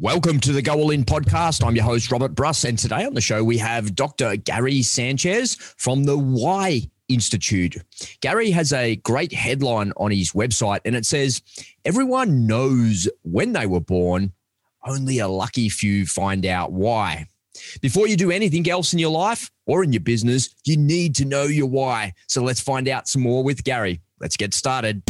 Welcome to the Go All In podcast. I'm your host, Robert Bruss, and today on the show we have Dr. Gary Sanchez from the Why Institute. Gary has a great headline on his website, and it says, Everyone knows when they were born, only a lucky few find out why. Before you do anything else in your life or in your business, you need to know your why. So let's find out some more with Gary. Let's get started.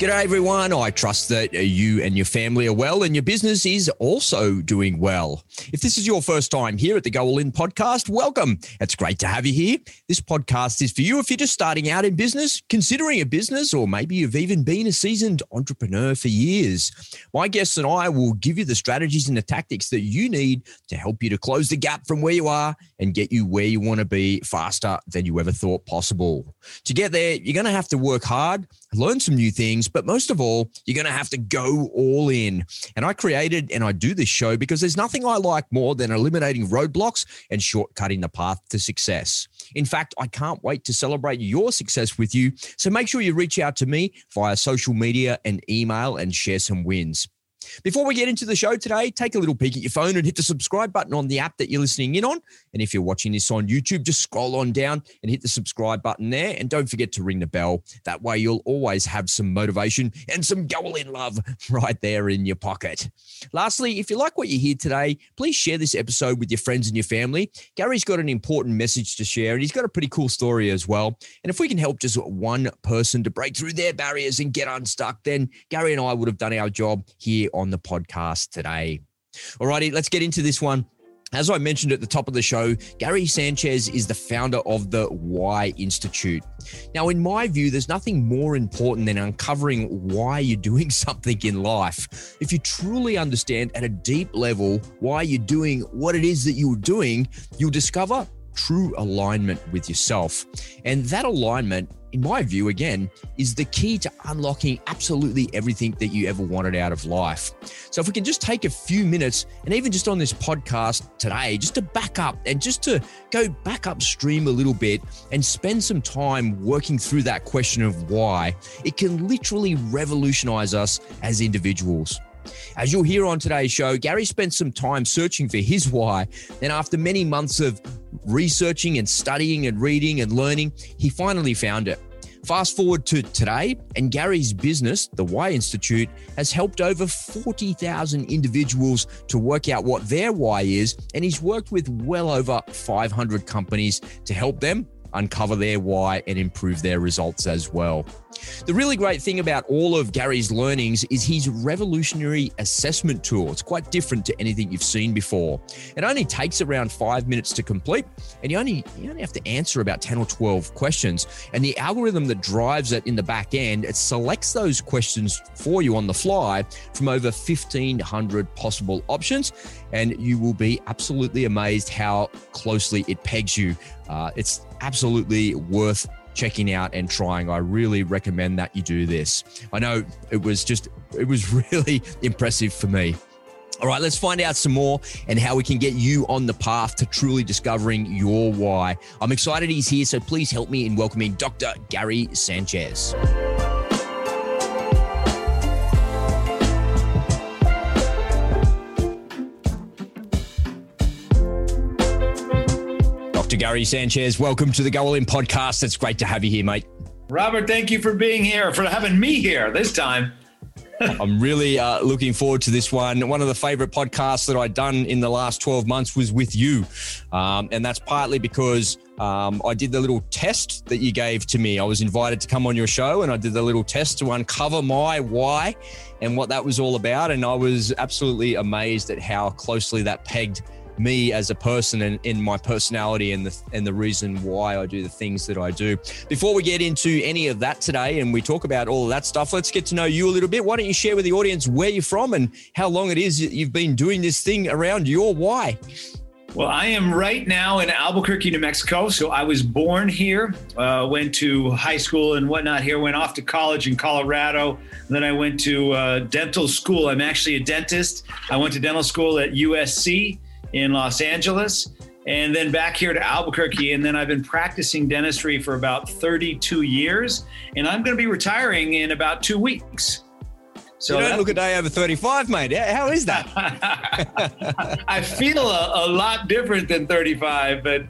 G'day, everyone. I trust that uh, you and your family are well and your business is also doing well. If this is your first time here at the Go All In podcast, welcome. It's great to have you here. This podcast is for you if you're just starting out in business, considering a business, or maybe you've even been a seasoned entrepreneur for years. My guests and I will give you the strategies and the tactics that you need to help you to close the gap from where you are and get you where you want to be faster than you ever thought possible. To get there, you're going to have to work hard, learn some new things but most of all, you're going to have to go all in. And I created and I do this show because there's nothing I like more than eliminating roadblocks and shortcutting the path to success. In fact, I can't wait to celebrate your success with you. So make sure you reach out to me via social media and email and share some wins. Before we get into the show today, take a little peek at your phone and hit the subscribe button on the app that you're listening in on. And if you're watching this on YouTube, just scroll on down and hit the subscribe button there. And don't forget to ring the bell. That way, you'll always have some motivation and some goal in love right there in your pocket. Lastly, if you like what you hear today, please share this episode with your friends and your family. Gary's got an important message to share, and he's got a pretty cool story as well. And if we can help just one person to break through their barriers and get unstuck, then Gary and I would have done our job here on the podcast today. Alrighty, let's get into this one. As I mentioned at the top of the show, Gary Sanchez is the founder of the Why Institute. Now, in my view, there's nothing more important than uncovering why you're doing something in life. If you truly understand at a deep level why you're doing what it is that you're doing, you'll discover true alignment with yourself. And that alignment in my view, again, is the key to unlocking absolutely everything that you ever wanted out of life. So, if we can just take a few minutes and even just on this podcast today, just to back up and just to go back upstream a little bit and spend some time working through that question of why, it can literally revolutionize us as individuals. As you'll hear on today's show, Gary spent some time searching for his why. And after many months of researching and studying and reading and learning, he finally found it. Fast forward to today, and Gary's business, the Why Institute, has helped over 40,000 individuals to work out what their why is. And he's worked with well over 500 companies to help them uncover their why and improve their results as well. The really great thing about all of Gary's learnings is his revolutionary assessment tool. It's quite different to anything you've seen before. It only takes around five minutes to complete, and you only you only have to answer about 10 or 12 questions. And the algorithm that drives it in the back end, it selects those questions for you on the fly from over 1,500 possible options. And you will be absolutely amazed how closely it pegs you. Uh, it's absolutely worth checking out and trying. I really recommend that you do this. I know it was just, it was really impressive for me. All right, let's find out some more and how we can get you on the path to truly discovering your why. I'm excited he's here, so please help me in welcoming Dr. Gary Sanchez. Gary Sanchez, welcome to the Go All In podcast. It's great to have you here, mate. Robert, thank you for being here, for having me here this time. I'm really uh, looking forward to this one. One of the favorite podcasts that I'd done in the last 12 months was with you. Um, and that's partly because um, I did the little test that you gave to me. I was invited to come on your show and I did the little test to uncover my why and what that was all about. And I was absolutely amazed at how closely that pegged me as a person and in my personality and the and the reason why I do the things that I do. Before we get into any of that today and we talk about all that stuff, let's get to know you a little bit. Why don't you share with the audience where you're from and how long it is that you've been doing this thing around your why? Well, I am right now in Albuquerque, New Mexico. So I was born here, uh, went to high school and whatnot here, went off to college in Colorado. Then I went to uh, dental school. I'm actually a dentist. I went to dental school at USC in Los Angeles. and then back here to Albuquerque. And then I've been practicing dentistry for about 32 years, and I'm going to be retiring in about two weeks. So you don't look a day over 35, mate. How is that? I feel a, a, lot different than 35, but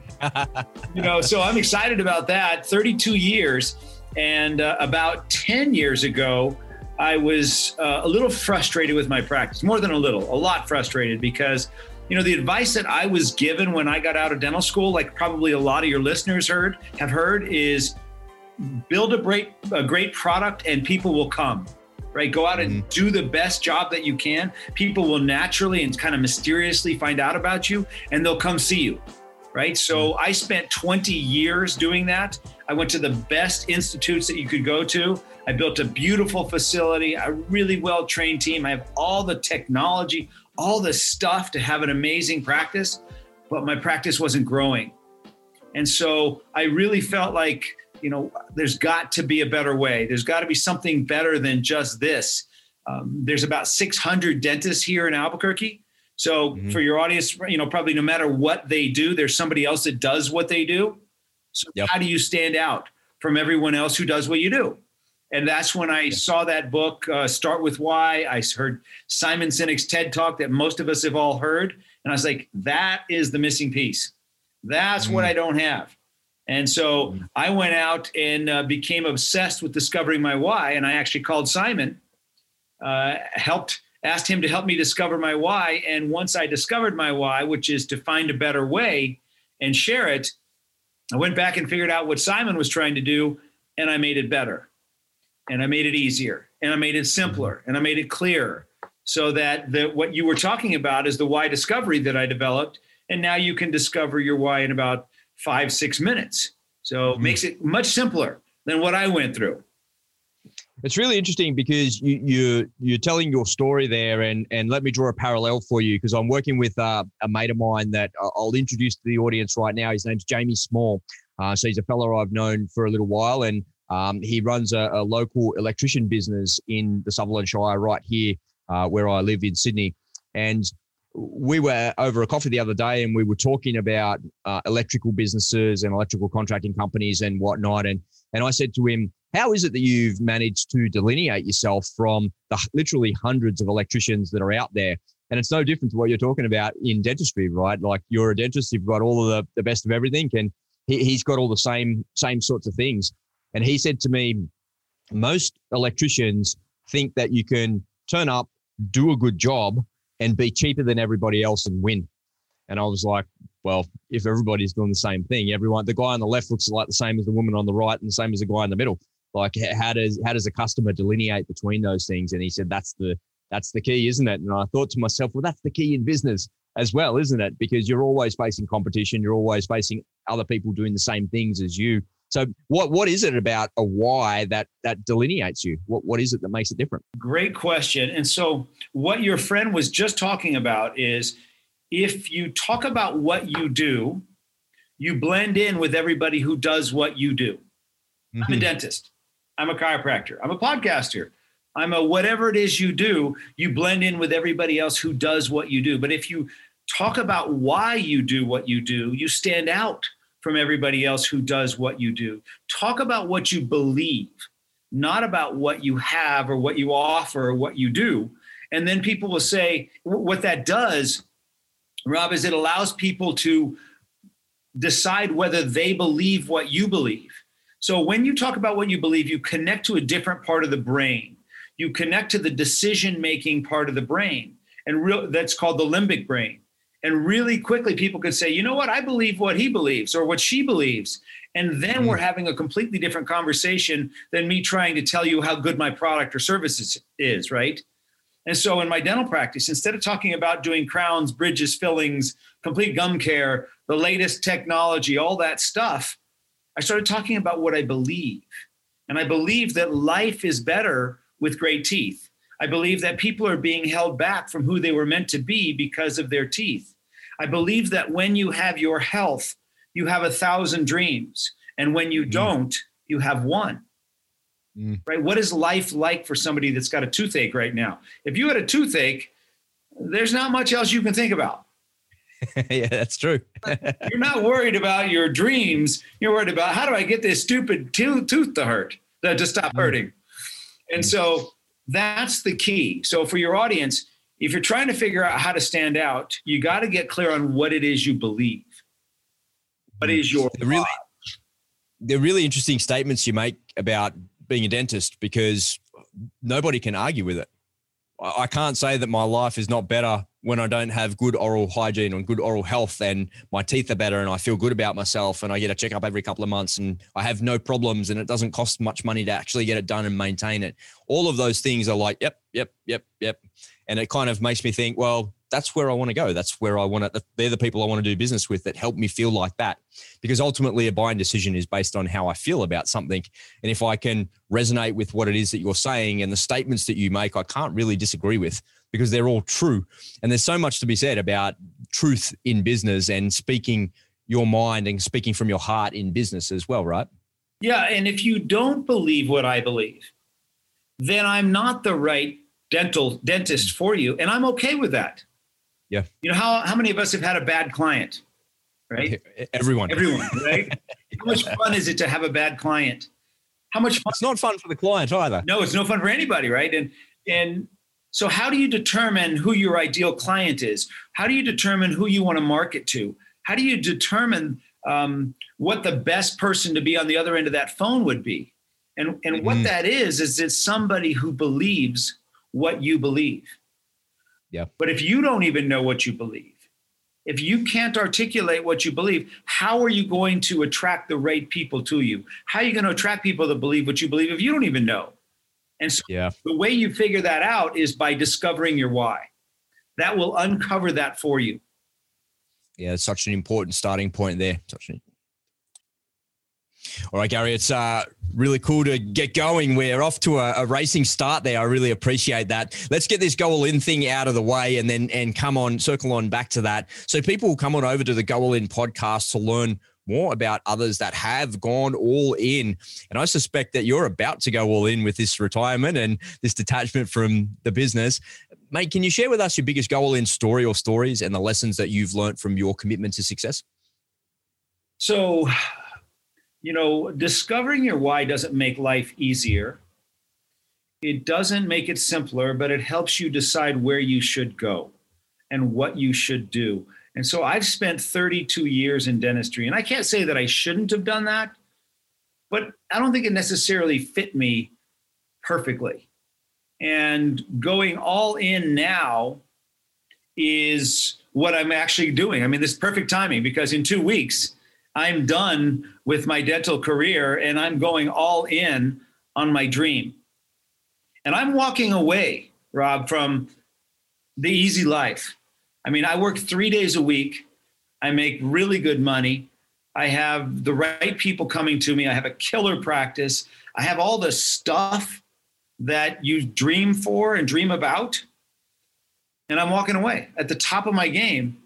you know, so I'm excited about that. 32 years, and uh, about 10 years ago, I was uh, a little frustrated with my practice, more than a little, a lot frustrated because you know the advice that I was given when I got out of dental school, like probably a lot of your listeners heard have heard, is build a great a great product and people will come right? Go out and mm-hmm. do the best job that you can. People will naturally and kind of mysteriously find out about you and they'll come see you, right? So mm-hmm. I spent 20 years doing that. I went to the best institutes that you could go to. I built a beautiful facility, a really well trained team. I have all the technology, all the stuff to have an amazing practice, but my practice wasn't growing. And so I really felt like you know, there's got to be a better way. There's got to be something better than just this. Um, there's about 600 dentists here in Albuquerque. So mm-hmm. for your audience, you know, probably no matter what they do, there's somebody else that does what they do. So yep. how do you stand out from everyone else who does what you do? And that's when I saw that book, uh, Start with Why. I heard Simon Sinek's TED Talk that most of us have all heard. And I was like, that is the missing piece. That's mm-hmm. what I don't have. And so mm-hmm. I went out and uh, became obsessed with discovering my why. And I actually called Simon, uh, helped, asked him to help me discover my why. And once I discovered my why, which is to find a better way and share it, I went back and figured out what Simon was trying to do, and I made it better. And I made it easier, and I made it simpler, and I made it clearer so that the, what you were talking about is the why discovery that I developed. And now you can discover your why in about five, six minutes. So mm-hmm. makes it much simpler than what I went through. It's really interesting because you, you you're telling your story there, and and let me draw a parallel for you because I'm working with uh, a mate of mine that I'll introduce to the audience right now. His name's Jamie Small. Uh, so he's a fellow I've known for a little while, and um, he runs a, a, local electrician business in the Sutherland Shire right here uh, where I live in Sydney. And we were over a coffee the other day and we were talking about uh, electrical businesses and electrical contracting companies and whatnot. And, and I said to him, how is it that you've managed to delineate yourself from the literally hundreds of electricians that are out there? And it's no different to what you're talking about in dentistry, right? Like you're a dentist, you've got all of the, the best of everything, and he, he's got all the same same sorts of things. And he said to me, most electricians think that you can turn up, do a good job, and be cheaper than everybody else and win. And I was like, well, if everybody's doing the same thing, everyone, the guy on the left looks like the same as the woman on the right and the same as the guy in the middle. Like, how does how does a customer delineate between those things? And he said, that's the that's the key, isn't it? And I thought to myself, well, that's the key in business as well, isn't it? Because you're always facing competition, you're always facing other people doing the same things as you. So what what is it about a why that that delineates you? What what is it that makes it different? Great question. And so what your friend was just talking about is if you talk about what you do, you blend in with everybody who does what you do. Mm-hmm. I'm a mm-hmm. dentist. I'm a chiropractor. I'm a podcaster. I'm a whatever it is you do, you blend in with everybody else who does what you do. But if you talk about why you do what you do, you stand out from everybody else who does what you do. Talk about what you believe, not about what you have or what you offer or what you do. And then people will say, what that does, Rob, is it allows people to decide whether they believe what you believe. So when you talk about what you believe, you connect to a different part of the brain. You connect to the decision making part of the brain. And real, that's called the limbic brain. And really quickly, people could say, you know what, I believe what he believes or what she believes. And then mm. we're having a completely different conversation than me trying to tell you how good my product or services is, right? And so in my dental practice, instead of talking about doing crowns, bridges, fillings, complete gum care, the latest technology, all that stuff, I started talking about what I believe. And I believe that life is better with great teeth. I believe that people are being held back from who they were meant to be because of their teeth. I believe that when you have your health, you have a thousand dreams. And when you mm. don't, you have one. Mm. Right? What is life like for somebody that's got a toothache right now? If you had a toothache, there's not much else you can think about. yeah, that's true. you're not worried about your dreams. You're worried about how do I get this stupid tooth, to hurt, to stop mm. hurting. And so that's the key. So for your audience, if you're trying to figure out how to stand out, you got to get clear on what it is you believe. What is your the really, the really interesting statements you make about being a dentist because nobody can argue with it. I can't say that my life is not better when I don't have good oral hygiene and good oral health and my teeth are better and I feel good about myself and I get a checkup every couple of months and I have no problems and it doesn't cost much money to actually get it done and maintain it. All of those things are like, yep, yep, yep, yep. And it kind of makes me think, well, that's where I want to go. That's where I want to, they're the people I want to do business with that help me feel like that. Because ultimately, a buying decision is based on how I feel about something. And if I can resonate with what it is that you're saying and the statements that you make, I can't really disagree with because they're all true. And there's so much to be said about truth in business and speaking your mind and speaking from your heart in business as well, right? Yeah. And if you don't believe what I believe, then I'm not the right dental dentist for you. And I'm okay with that. Yeah. You know, how, how many of us have had a bad client? Right? Everyone. Everyone, right? how much fun is it to have a bad client? How much fun? It's not fun for the client either. No, it's no fun for anybody, right? And and so how do you determine who your ideal client is? How do you determine who you want to market to? How do you determine um, what the best person to be on the other end of that phone would be? And and mm-hmm. what that is is it's somebody who believes what you believe. Yeah. But if you don't even know what you believe, if you can't articulate what you believe, how are you going to attract the right people to you? How are you going to attract people that believe what you believe if you don't even know? And so yeah. the way you figure that out is by discovering your why. That will uncover that for you. Yeah, it's such an important starting point there. Such an all right, Gary, it's uh, really cool to get going. We're off to a, a, racing start there. I really appreciate that. Let's get this go all in thing out of the way and then and come on, circle on back to that. So people will come on over to the Go All In podcast to learn more about others that have gone all in. And I suspect that you're about to go all in with this retirement and this detachment from the business. Mate, can you share with us your biggest go all in story or stories and the lessons that you've learned from your commitment to success? So, you know, discovering your why doesn't make life easier. It doesn't make it simpler, but it helps you decide where you should go and what you should do. And so I've spent 32 years in dentistry, and I can't say that I shouldn't have done that, but I don't think it necessarily fit me perfectly. And going all in now is what I'm actually doing. I mean, this perfect timing because in two weeks, I'm done with my dental career and I'm going all in on my dream. And I'm walking away, Rob, from the easy life. I mean, I work three days a week. I make really good money. I have the right people coming to me. I have a killer practice. I have all the stuff that you dream for and dream about. And I'm walking away at the top of my game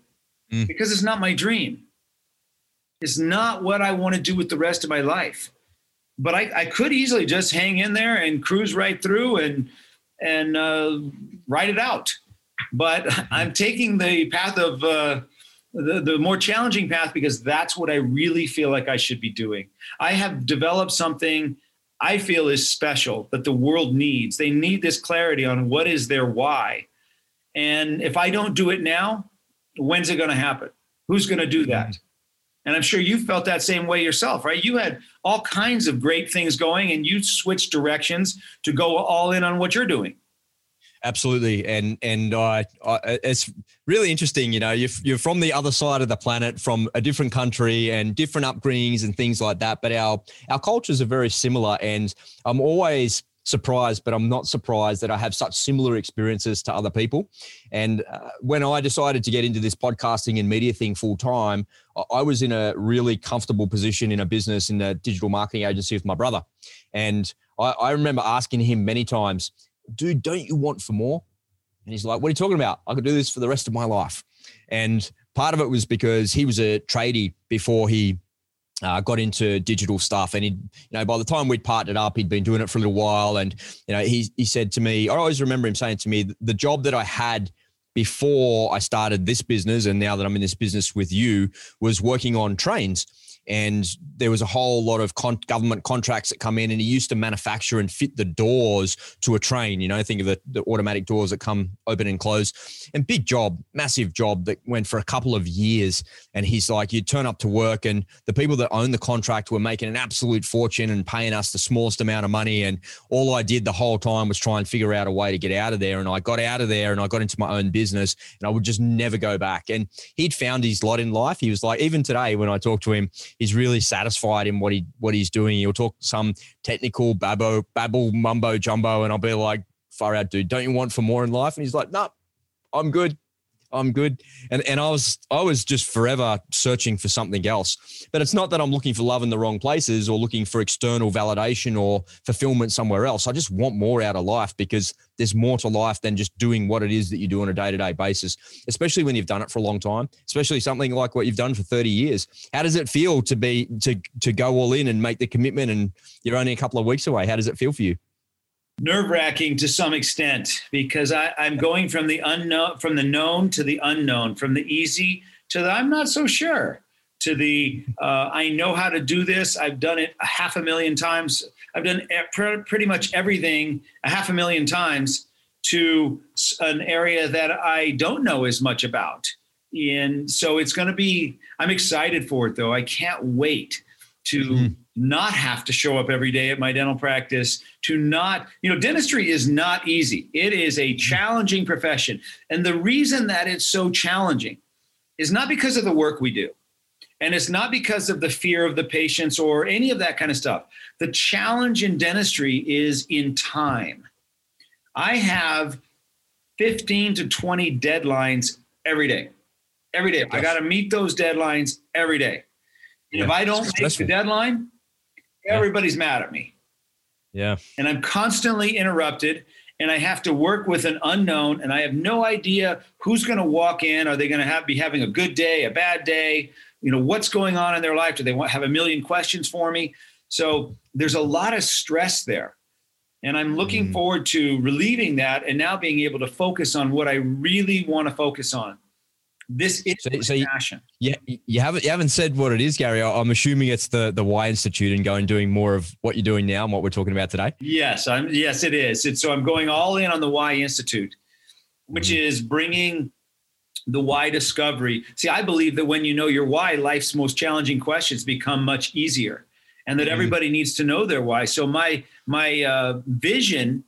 mm. because it's not my dream is not what I want to do with the rest of my life. But I, I could easily just hang in there and cruise right through and and uh, write it out. But I'm taking the path of uh, the, the more challenging path because that's what I really feel like I should be doing. I have developed something I feel is special that the world needs. They need this clarity on what is their why. And if I don't do it now, when's it going to happen? Who's going to do that? And I'm sure you felt that same way yourself, right? You had all kinds of great things going and you switched directions to go all in on what you're doing. Absolutely, and and uh, it's really interesting. You know, you're, you're from the other side of the planet, from a different country, and different upbringings and things like that. But our our cultures are very similar, and I'm always surprised, but I'm not surprised that I have such similar experiences to other people. And uh, when I decided to get into this podcasting and media thing full time, I was in a really comfortable position in a business in a digital marketing agency with my brother. And I, I remember asking him many times, dude, don't you want for more? And he's like, what are you talking about? I could do this for the rest of my life. And part of it was because he was a tradie before he uh, got into digital stuff. And he you know by the time we'd partnered up he'd been doing it for a little while. And you know he, he said to me i always remember him saying to me the job that i had before I started this business and now that I'm in this business with you was working on trains and there was a whole lot of con- government contracts that come in and he used to manufacture and fit the doors to a train you know think of the, the automatic doors that come open and close. And big job massive job that went for a couple of years. And he's like you'd turn up to work and the people that own the contract were making an absolute fortune and paying us the smallest amount of money. And all i did the whole time was try and figure out a way to get out of there. And i got out of there and i got into my own business and i would just never go back. And he'd found his lot in life. He was like even today when i talked to him he's really satisfied in what he what he's doing. He'll talk some technical babble, babble, mumbo jumbo, and I'll be like, "Far out, dude! Don't you want for more in life?" And he's like, "No, nah, I'm good. I'm good. And and I was I was just forever searching for something else. But it's not that I'm looking for love in the wrong places or looking for external validation or fulfillment somewhere else. I just want more out of life because there's more to life than just doing what it is that you do on a day-to-day basis, especially when you've done it for a long time, especially something like what you've done for 30 years. How does it feel to be to to go all in and make the commitment and you're only a couple of weeks away? How does it feel for you? Nerve wracking to some extent because I, am going from the unknown, from the known to the unknown, from the easy to the I'm not so sure, to the uh, I know how to do this. I've done it a half a million times. I've done pretty much everything a half a million times to an area that I don't know as much about. And so it's going to be, I'm excited for it though. I can't wait to. Mm-hmm not have to show up every day at my dental practice, to not, you know, dentistry is not easy. It is a challenging profession. And the reason that it's so challenging is not because of the work we do. And it's not because of the fear of the patients or any of that kind of stuff. The challenge in dentistry is in time. I have 15 to 20 deadlines every day. Every day. I got to meet those deadlines every day. Yeah, if I don't make the deadline, everybody's mad at me. Yeah. And I'm constantly interrupted and I have to work with an unknown and I have no idea who's going to walk in. Are they going to have be having a good day, a bad day? You know, what's going on in their life? Do they want have a million questions for me? So there's a lot of stress there. And I'm looking mm. forward to relieving that and now being able to focus on what I really want to focus on. This is so, so passion. Yeah, you haven't you haven't said what it is, Gary. I'm assuming it's the the Why Institute and going doing more of what you're doing now and what we're talking about today. Yes, I'm. Yes, it is. It's, so I'm going all in on the Why Institute, which mm. is bringing the why discovery. See, I believe that when you know your why, life's most challenging questions become much easier, and that mm. everybody needs to know their why. So my my uh, vision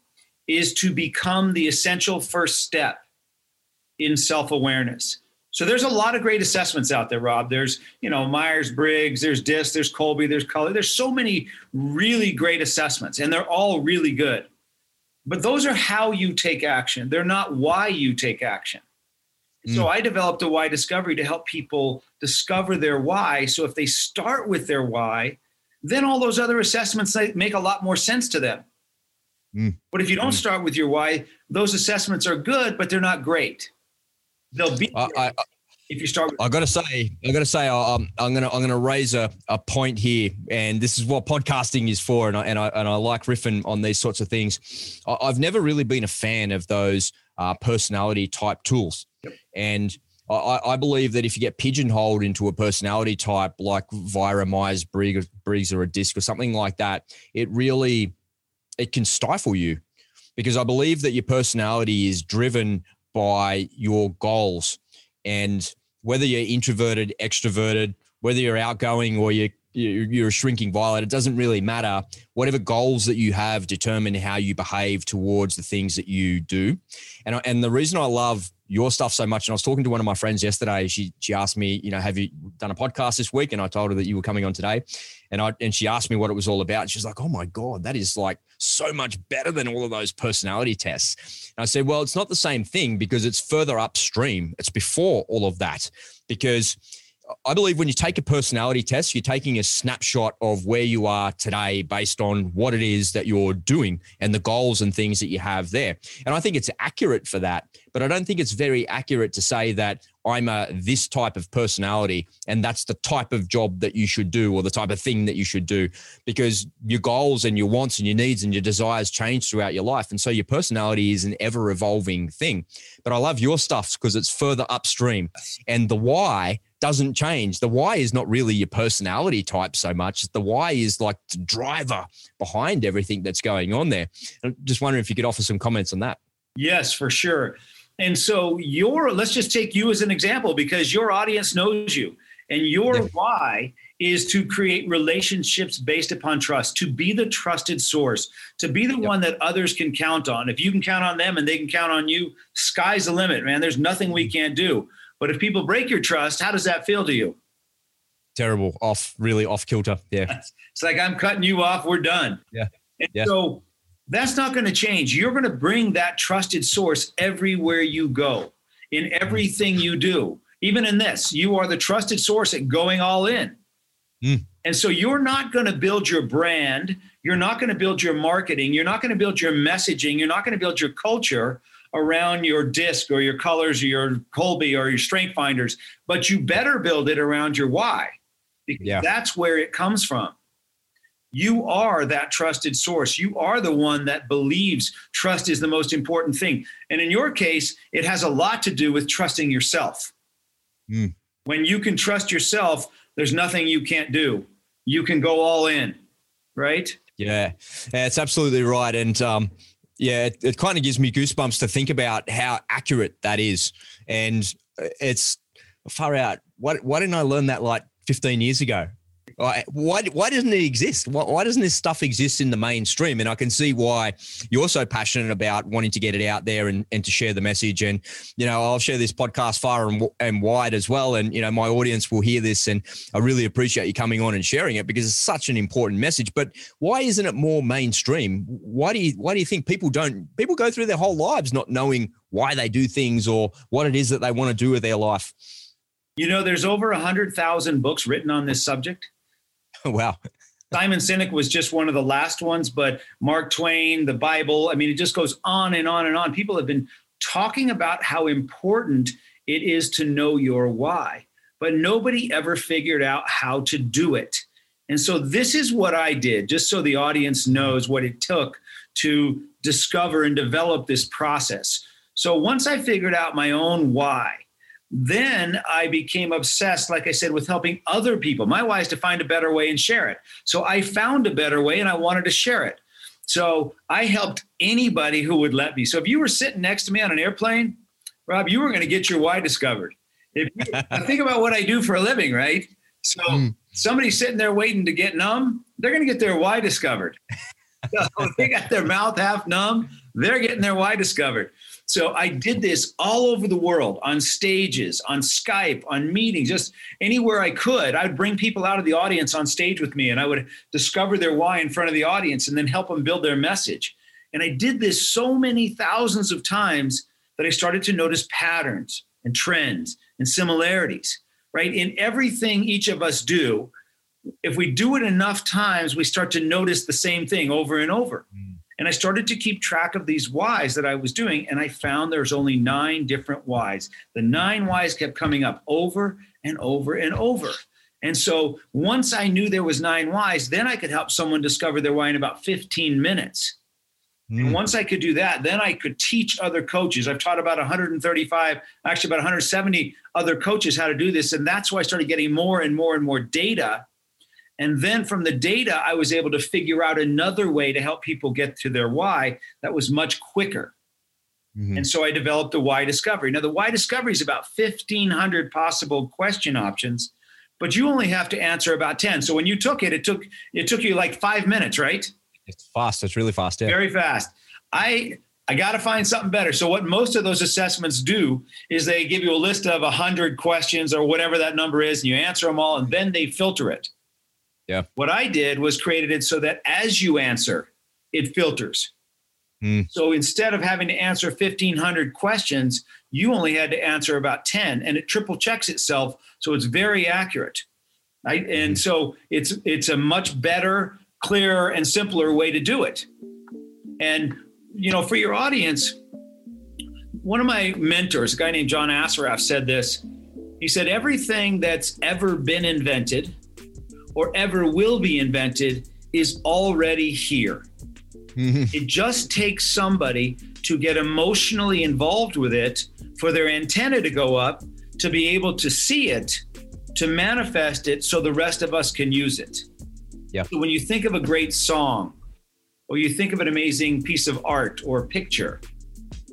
is to become the essential first step in self awareness so there's a lot of great assessments out there, Rob. There's, you know, Myers Briggs, there's DISC, there's Kolbe, there's Color. There's so many really great assessments, and they're all really good. But those are how you take action. They're not why you take action. Mm. So I developed a why discovery to help people discover their why. So if they start with their why, then all those other assessments make a lot more sense to them. Mm. But if you don't mm. start with your why, those assessments are good, but they're not great. They'll be. I, I, if you start, with- I got to say, I got to say, I'm, I'm gonna I'm gonna raise a, a point here, and this is what podcasting is for, and I and I and I like riffing on these sorts of things. I, have never really been a fan of those uh, personality type tools, yep. and I, I, believe that if you get pigeonholed into a personality type like via a Myers Briggs, Briggs or a DISC or something like that, it really it can stifle you because I believe that your personality is driven by your goals and whether you're introverted, extroverted, whether you're outgoing or you're you're a shrinking violet. It doesn't really matter. Whatever goals that you have determine how you behave towards the things that you do. And and the reason I love your stuff so much, and I was talking to one of my friends yesterday. She she asked me, you know, have you done a podcast this week? And I told her that you were coming on today. And I and she asked me what it was all about. And she was like, oh my god, that is like so much better than all of those personality tests. And I said, well, it's not the same thing because it's further upstream. It's before all of that because I believe when you take a personality test, you're taking a snapshot of where you are today based on what it is that you're doing and the goals and things that you have there. And I think it's accurate for that, but I don't think it's very accurate to say that I'm a this type of personality and that's the type of job that you should do or the type of thing that you should do because your goals and your wants and your needs and your desires change throughout your life. And so your personality is an ever evolving thing. But I love your stuff because it's further upstream and the why doesn't change. The why is not really your personality type so much. The why is like the driver behind everything that's going on there. I'm just wondering if you could offer some comments on that. Yes, for sure. And so your let's just take you as an example because your audience knows you and your yeah. why is to create relationships based upon trust, to be the trusted source, to be the yep. one that others can count on. If you can count on them and they can count on you, sky's the limit, man. There's nothing we can't do. But if people break your trust, how does that feel to you? Terrible, off, really off kilter. Yeah. it's like I'm cutting you off, we're done. Yeah. And yeah. so that's not going to change. You're going to bring that trusted source everywhere you go, in everything you do. Even in this, you are the trusted source at going all in. Mm. And so you're not going to build your brand. You're not going to build your marketing. You're not going to build your messaging. You're not going to build your culture around your disc or your colors or your Kolbe or your strength finders, but you better build it around your why because yeah. that's where it comes from. You are that trusted source. You are the one that believes trust is the most important thing. And in your case, it has a lot to do with trusting yourself. Mm. When you can trust yourself, there's nothing you can't do. You can go all in, right? Yeah, it's absolutely right. And um, yeah, it, it kind of gives me goosebumps to think about how accurate that is. And it's far out. Why, why didn't I learn that like 15 years ago? Why, why doesn't it exist? Why, why doesn't this stuff exist in the mainstream? And I can see why you're so passionate about wanting to get it out there and, and to share the message. And, you know, I'll share this podcast far and, and wide as well. And, you know, my audience will hear this. And I really appreciate you coming on and sharing it because it's such an important message. But why isn't it more mainstream? Why do you, why do you think people don't, people go through their whole lives not knowing why they do things or what it is that they want to do with their life? You know, there's over a hundred thousand books written on this subject. wow. Simon Sinek was just one of the last ones, but Mark Twain, the Bible, I mean, it just goes on and on and on. People have been talking about how important it is to know your why, but nobody ever figured out how to do it. And so, this is what I did, just so the audience knows what it took to discover and develop this process. So, once I figured out my own why, then I became obsessed, like I said, with helping other people. My why is to find a better way and share it. So I found a better way and I wanted to share it. So I helped anybody who would let me. So if you were sitting next to me on an airplane, Rob, you were going to get your why discovered. If you, think about what I do for a living, right? So mm. somebody sitting there waiting to get numb, they're going to get their why discovered. so they got their mouth half numb, they're getting their why discovered. So I did this all over the world on stages, on Skype, on meetings, just anywhere I could. I would bring people out of the audience on stage with me and I would discover their why in front of the audience and then help them build their message. And I did this so many thousands of times that I started to notice patterns and trends and similarities, right? In everything each of us do, if we do it enough times, we start to notice the same thing over and over. Mm. And I started to keep track of these whys that I was doing, and I found there's only nine different whys. The nine whys kept coming up over and over and over. And so once I knew there was nine whys, then I could help someone discover their why in about 15 minutes. Mm. And hmm. once I could do that, then I could teach other coaches. I've taught about 135, actually about 170 other coaches how to do this. And that's why I started getting more and more and more data and then from the data, I was able to figure out another way to help people get to their why that was much quicker. Mm-hmm. And so I developed the why discovery. Now, the why discovery is about 1,500 possible question options, but you only have to answer about 10. So when you took it, it took it took you like five minutes, right? It's fast. It's really fast. Yeah. Very fast. I I got to find something better. So what most of those assessments do is they give you a list of 100 questions or whatever that number is, and you answer them all, and then they filter it. Yeah. What I did was created it so that as you answer, it filters. Mm. So instead of having to answer 1,500 questions, you only had to answer about 10 and it triple checks itself. So it's very accurate. Right. And mm-hmm. so it's it's a much better, clearer, and simpler way to do it. And you know, for your audience, one of my mentors, a guy named John Assaraf, said this. He said, everything that's ever been invented or ever will be invented is already here. It just takes somebody to get emotionally involved with it for their antenna to go up, to be able to see it, to manifest it so the rest of us can use it. Yeah. So when you think of a great song or you think of an amazing piece of art or picture,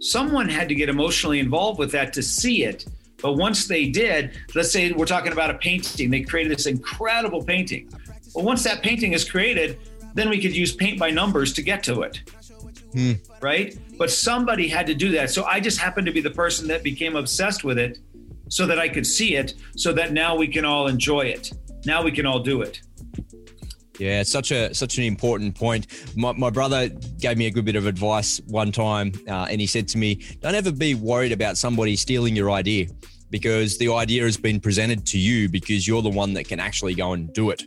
someone had to get emotionally involved with that to see it. But once they did, let's say we're talking about a painting, they created this incredible painting. Well, once that painting is created, then we could use paint by numbers to get to it. Hmm. Right? But somebody had to do that. So I just happened to be the person that became obsessed with it so that I could see it, so that now we can all enjoy it. Now we can all do it. Yeah, it's such a such an important point. My, my brother gave me a good bit of advice one time, uh, and he said to me, "Don't ever be worried about somebody stealing your idea, because the idea has been presented to you because you're the one that can actually go and do it.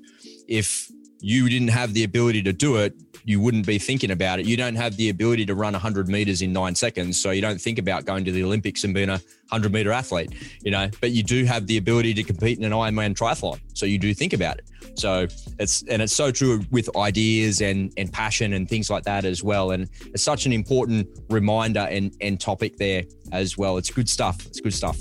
If you didn't have the ability to do it, you wouldn't be thinking about it. You don't have the ability to run 100 meters in nine seconds. So you don't think about going to the Olympics and being a 100 meter athlete, you know, but you do have the ability to compete in an Ironman triathlon. So you do think about it. So it's, and it's so true with ideas and, and passion and things like that as well. And it's such an important reminder and, and topic there as well. It's good stuff. It's good stuff.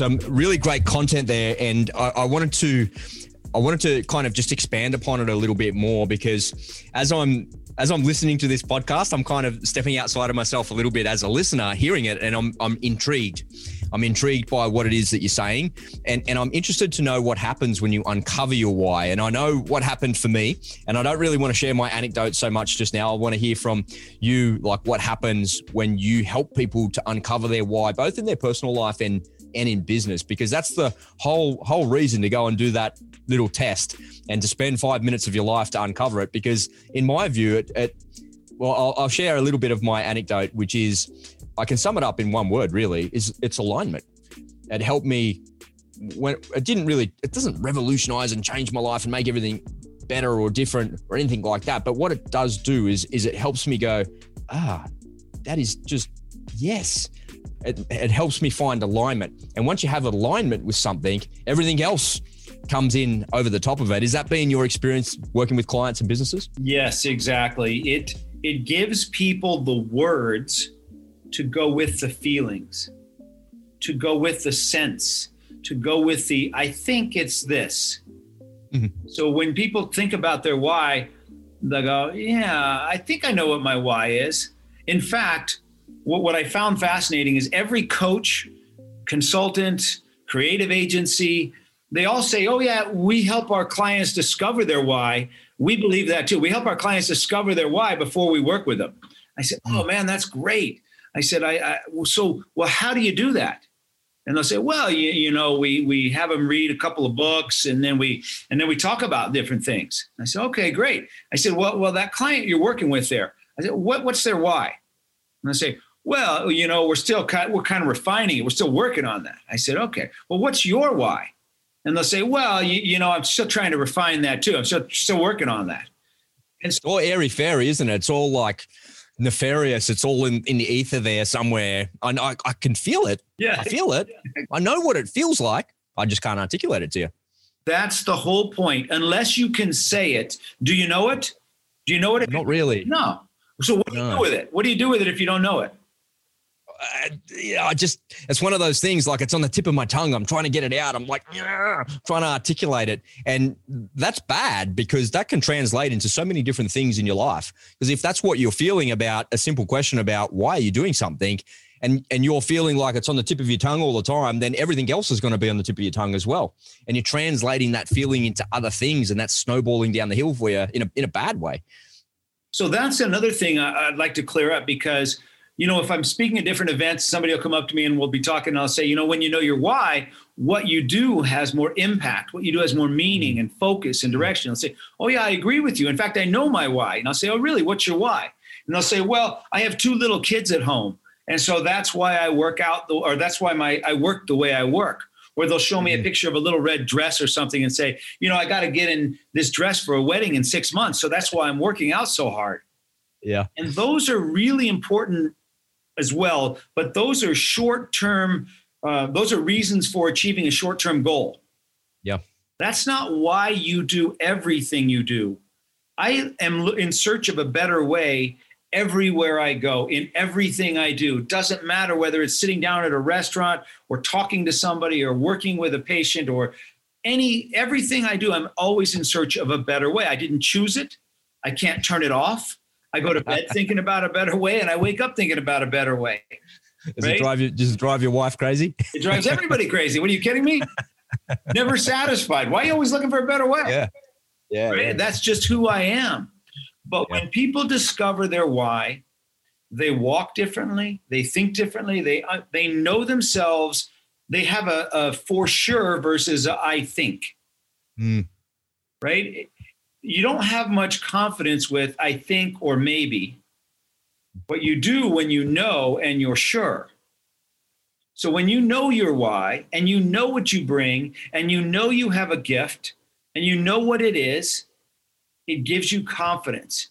Some really great content there, and I, I wanted to I wanted to kind of just expand upon it a little bit more because as I'm as I'm listening to this podcast, I'm kind of stepping outside of myself a little bit as a listener, hearing it, and I'm I'm intrigued. I'm intrigued by what it is that you're saying, and and I'm interested to know what happens when you uncover your why. And I know what happened for me, and I don't really want to share my anecdote so much just now. I want to hear from you, like what happens when you help people to uncover their why, both in their personal life and and in business because that's the whole whole reason to go and do that little test and to spend five minutes of your life to uncover it. Because in my view it, it well I'll, I'll share a little bit of my anecdote which is i can sum it up in one word really is it's alignment. It helped me when it didn't really it doesn't revolutionize and change my life and make everything better or different or anything like that. But what it does do is is it helps me go ah that is just yes it, it helps me find alignment. And once you have alignment with something, everything else comes in over the top of it. Is that been your experience working with clients and businesses? Yes, exactly. It it gives people the words to go with the feelings, to go with the sense, to go with the I think it's this. Mm-hmm. So when people think about their why, they go, "Yeah, I think I know what my why is." In fact, what, what I found fascinating is every coach, consultant, creative agency, they all say, oh, yeah, we help our clients discover their why. We believe that too. We help our clients discover their why before we work with them. I said, oh, man, that's great. I said, I, I so, well, how do you do that? And they'll say, well, you, you know, we, we have them read a couple of books and then we, and then we talk about different things. I said, okay, great. I said, well, well, that client you're working with there, I said, what, what's their why? And I say, well, you know, we're still kind, we're kind of refining it. We're still working on that. I said, okay. Well, what's your why? And they'll say, well, you, you know, I'm still trying to refine that too. I'm still, still working on that. And it's all airy fairy, isn't it? It's all like nefarious. It's all in, in the ether there somewhere. I, I, I can feel it. Yeah. I feel it. I know what it feels like. I just can't articulate it to you. That's the whole point. Unless you can say it, do you know it? Do you know it? Not really. No. So what do you no. do with it? What do you do with it if you don't know it? I, I just it's one of those things like it's on the tip of my tongue. I'm trying to get it out. I'm like yeah, trying to articulate it, and that's bad because that can translate into so many different things in your life. Because if that's what you're feeling about a simple question about why are you doing something, and and you're feeling like it's on the tip of your tongue all the time, then everything else is going to be on the tip of your tongue as well. And you're translating that feeling into other things, and that's snowballing down the hill for you in a in a bad way. So that's another thing I'd like to clear up because you know, if I'm speaking at different events, somebody will come up to me and we'll be talking, and I'll say, you know, when you know your why, what you do has more impact. What you do has more meaning and focus and direction. I'll say, oh, yeah, I agree with you. In fact, I know my why. And I'll say, oh, really? What's your why? And they'll say, well, I have two little kids at home. And so that's why I work out, the, or that's why my I work the way I work. Or they'll show me a mm-hmm. picture of a little red dress or something and say, you know, I got to get in this dress for a wedding in six months. So that's why I'm working out so hard. Yeah. And those are really important as well. But those are short term, uh, those are reasons for achieving a short term goal. Yeah. That's not why you do everything you do. I am in search of a better way everywhere I go, in everything I do. Doesn't matter whether it's sitting down at a restaurant or talking to somebody or working with a patient or any everything I do, I'm always in search of a better way. I didn't choose it. I can't turn it off. I go to bed thinking about a better way, and I wake up thinking about a better way. Does right? it drive you? Does it drive your wife crazy? It drives everybody crazy. What are you kidding me? Never satisfied. Why are you always looking for a better way? Yeah, yeah. Right? yeah. That's just who I am. But yeah. when people discover their why, they walk differently. They think differently. They uh, they know themselves. They have a, a for sure versus a I think. Mm. Right you don't have much confidence with I think or maybe. What you do when you know and you're sure. So when you know your why and you know what you bring and you know you have a gift and you know what it is, it gives you confidence.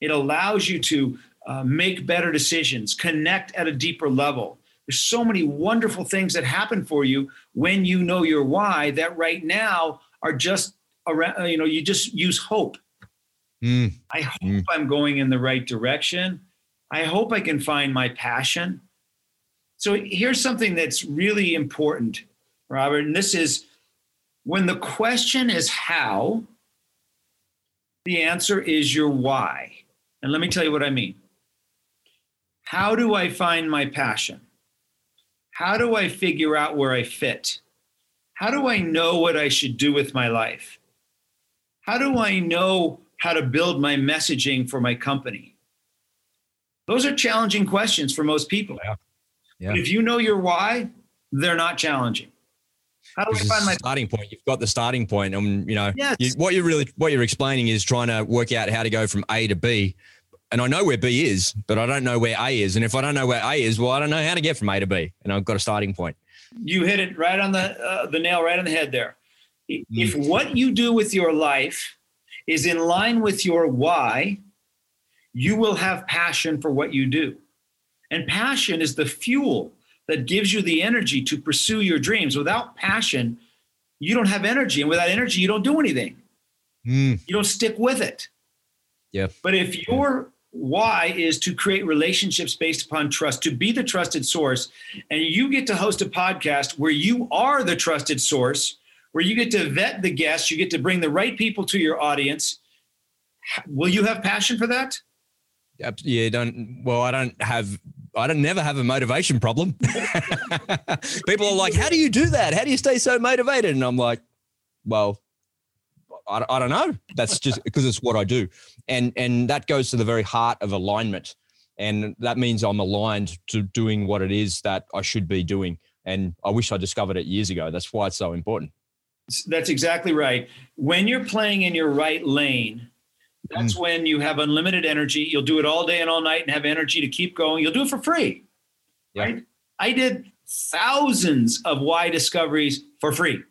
It allows you to uh, make better decisions, connect at a deeper level. There's so many wonderful things that happen for you when you know your why that right now are just around, uh, you know, you just use hope. Mm. I hope mm. I'm going in the right direction. I hope I can find my passion. So here's something that's really important, Robert, and this is when the question is how, the answer is your why. And let me tell you what I mean. How do I find my passion? How do I figure out where I fit? How do I know what I should do with my life? How do I know how to build my messaging for my company? Those are challenging questions for most people. Yeah. Yeah. If you know your why, they're not challenging. How do I find my starting point? You've got the starting point, and you know yes. you, what you're really what you're explaining is trying to work out how to go from A to B. And I know where B is, but I don't know where A is. And if I don't know where A is, well, I don't know how to get from A to B. And I've got a starting point. You hit it right on the uh, the nail right on the head there. If what you do with your life is in line with your why, you will have passion for what you do. And passion is the fuel that gives you the energy to pursue your dreams. Without passion, you don't have energy. And without energy, you don't do anything. Mm. You don't stick with it. Yeah. But if your why is to create relationships based upon trust, to be the trusted source, and you get to host a podcast where you are the trusted source, where you get to vet the guests, you get to bring the right people to your audience. Will you have passion for that? Yeah, don't. Well, I don't have. I don't never have a motivation problem. people are like, "How do you do that? How do you stay so motivated?" And I'm like, "Well, I, I don't know. That's just because it's what I do, and and that goes to the very heart of alignment, and that means I'm aligned to doing what it is that I should be doing. And I wish I discovered it years ago. That's why it's so important. That's exactly right. When you're playing in your right lane, that's mm. when you have unlimited energy. You'll do it all day and all night and have energy to keep going. You'll do it for free. Yeah. Right? I did thousands of why discoveries for free.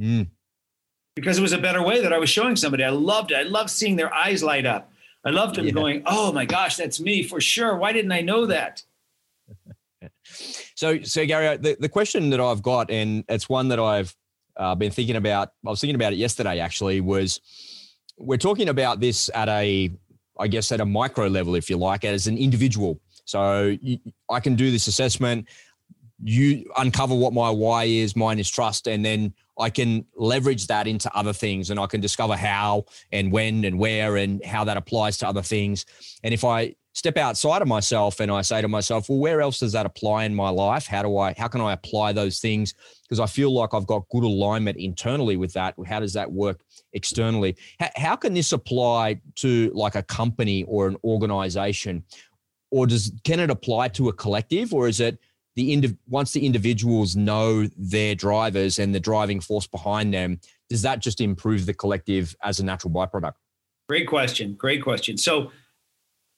Mm. Because it was a better way that I was showing somebody. I loved it. I loved seeing their eyes light up. I loved them yeah. going, "Oh my gosh, that's me for sure. Why didn't I know that?" so, so Gary, the, the question that I've got, and it's one that I've uh, I've been thinking about. I was thinking about it yesterday. Actually, was we're talking about this at a, I guess, at a micro level, if you like, as an individual. So you, I can do this assessment. You uncover what my why is. Mine is trust, and then I can leverage that into other things, and I can discover how and when and where and how that applies to other things. And if I step outside of myself and I say to myself, well, where else does that apply in my life? How do I, how can I apply those things? Because I feel like I've got good alignment internally with that. How does that work externally? How, how can this apply to like a company or an organization? or does can it apply to a collective, or is it the ind- once the individuals know their drivers and the driving force behind them, does that just improve the collective as a natural byproduct? Great question. Great question. So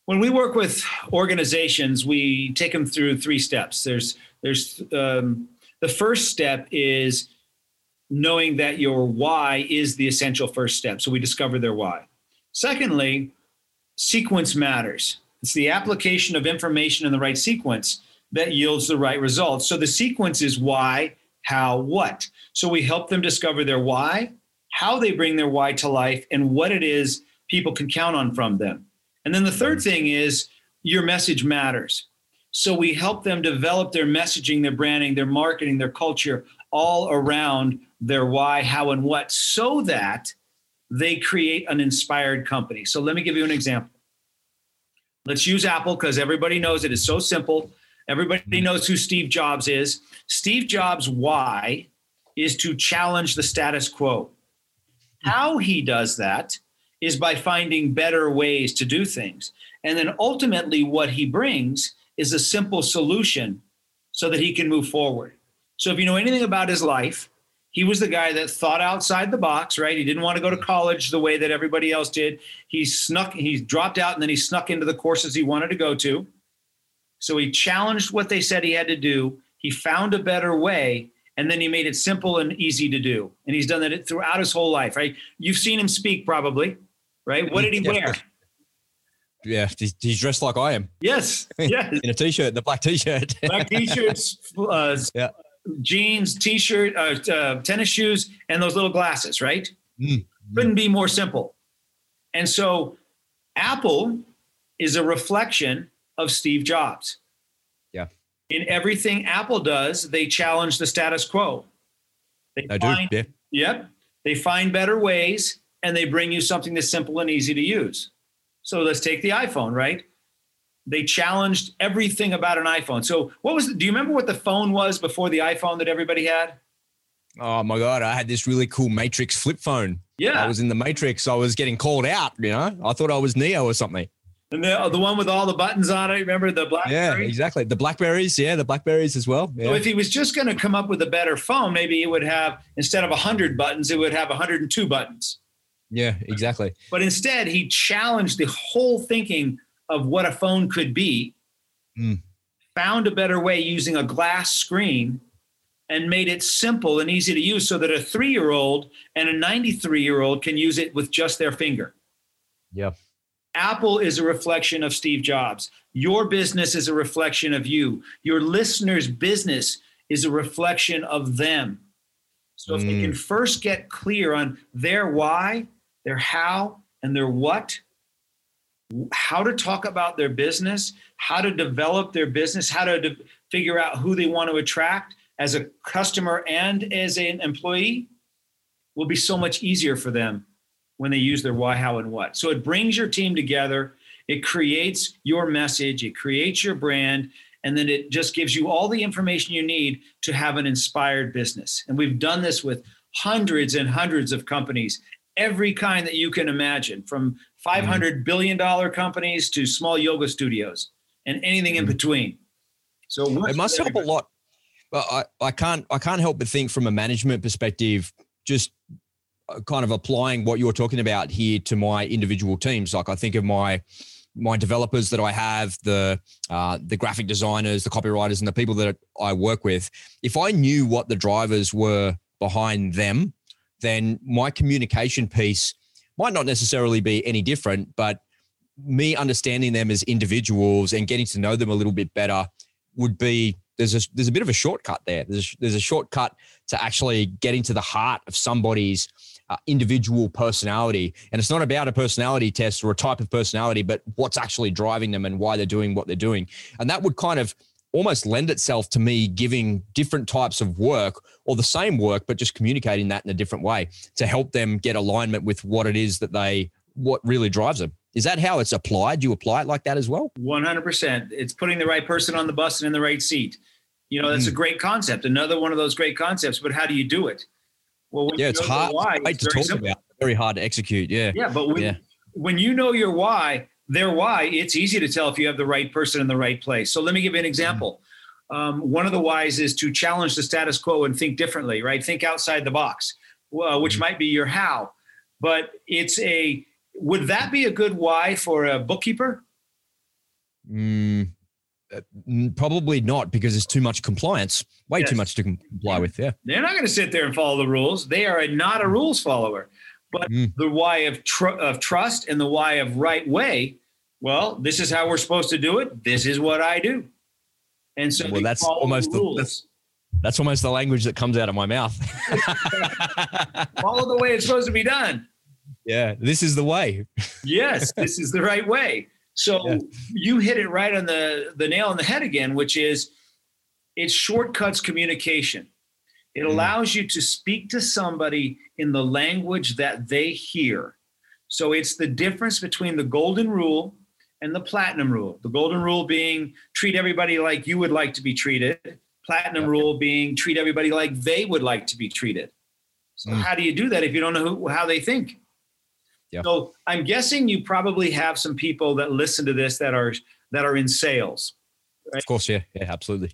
when we work with organizations, we take them through three steps. There's there's um, the first step is knowing that your why is the essential first step. So we discover their why. Secondly, sequence matters. It's the application of information in the right sequence that yields the right results. So the sequence is why, how, what. So we help them discover their why, how they bring their why to life, and what it is people can count on from them. And then the third thing is your message matters. So we help them develop their messaging, their branding, their marketing, their culture all around their why, how, and what so that they create an inspired company. So let me give you an example. Let's use Apple because everybody knows it is so simple. Everybody knows who Steve Jobs is. Steve Jobs' why is to challenge the status quo. How he does that is by finding better ways to do things. And then ultimately, what he brings is a simple solution so that he can move forward. So, if you know anything about his life, he was the guy that thought outside the box, right? He didn't want to go to college the way that everybody else did. He snuck, he dropped out and then he snuck into the courses he wanted to go to. So he challenged what they said he had to do. He found a better way and then he made it simple and easy to do. And he's done that throughout his whole life, right? You've seen him speak probably, right? What did he wear? Yeah, he's dressed like I am. Yes, yes. In a t-shirt, the black t-shirt. black t-shirts, uh, yeah jeans, t-shirt, uh, uh, tennis shoes, and those little glasses, right? Mm. Couldn't be more simple. And so Apple is a reflection of Steve Jobs. Yeah. In everything Apple does, they challenge the status quo. They I find, do. Yeah. Yep. They find better ways and they bring you something that's simple and easy to use. So let's take the iPhone, right? they challenged everything about an iPhone. So, what was? Do you remember what the phone was before the iPhone that everybody had? Oh my god, I had this really cool Matrix flip phone. Yeah, I was in the Matrix. I was getting called out. You know, I thought I was Neo or something. And the the one with all the buttons on it. Remember the BlackBerry? Yeah, exactly. The Blackberries. Yeah, the Blackberries as well. Yeah. So if he was just going to come up with a better phone, maybe it would have instead of hundred buttons, it would have 102 buttons. Yeah, exactly. But instead, he challenged the whole thinking of what a phone could be, mm. found a better way using a glass screen, and made it simple and easy to use so that a three year old and a 93 year old can use it with just their finger. Yeah. Apple is a reflection of Steve Jobs. Your business is a reflection of you. Your listener's business is a reflection of them. So if mm. they can first get clear on their why, their how, and their what, how to talk about their business, how to develop their business, how to de- figure out who they want to attract as a customer and as an employee will be so much easier for them when they use their why, how, and what. So it brings your team together, it creates your message, it creates your brand, and then it just gives you all the information you need to have an inspired business. And we've done this with hundreds and hundreds of companies, every kind that you can imagine, from five mm-hmm. hundred billion dollar companies to small yoga studios and anything in mm-hmm. between. So it must help a lot. But I, I can't I can't help but think from a management perspective, just uh, kind of applying what you're talking about here to my individual teams. Like I think of my my developers that I have, the uh, the graphic designers, the copywriters, and the people that I work with. If I knew what the drivers were behind them, then my communication piece might not necessarily be any different, but me understanding them as individuals and getting to know them a little bit better would be there's a there's a bit of a shortcut there. There's a, there's a shortcut to actually getting to the heart of somebody's uh, individual personality, and it's not about a personality test or a type of personality, but what's actually driving them and why they're doing what they're doing, and that would kind of almost lend itself to me giving different types of work or the same work, but just communicating that in a different way to help them get alignment with what it is that they, what really drives them. Is that how it's applied? Do you apply it like that as well? 100%. It's putting the right person on the bus and in the right seat. You know, that's mm. a great concept. Another one of those great concepts, but how do you do it? Well, yeah, it's hard why, it's to talk simple. about, very hard to execute. Yeah. Yeah. But when, yeah. when you know your why, their why, it's easy to tell if you have the right person in the right place. So let me give you an example. Um, one of the whys is to challenge the status quo and think differently, right? Think outside the box, uh, which mm-hmm. might be your how. But it's a, would that be a good why for a bookkeeper? Mm, uh, probably not because there's too much compliance, way yes. too much to comply with. Yeah. They're not going to sit there and follow the rules. They are not a rules follower. But mm. the why of, tr- of trust and the why of right way, well, this is how we're supposed to do it. This is what I do. And so well, that's almost the, that's, that's almost the language that comes out of my mouth. follow the way it's supposed to be done. Yeah, this is the way. yes, this is the right way. So yeah. you hit it right on the the nail on the head again, which is it shortcuts communication. It mm. allows you to speak to somebody in the language that they hear. So it's the difference between the golden rule and the platinum rule. The golden rule being treat everybody like you would like to be treated, platinum yep. rule being treat everybody like they would like to be treated. So mm. how do you do that if you don't know who, how they think? Yep. So I'm guessing you probably have some people that listen to this that are that are in sales. Right? Of course, yeah, yeah, absolutely.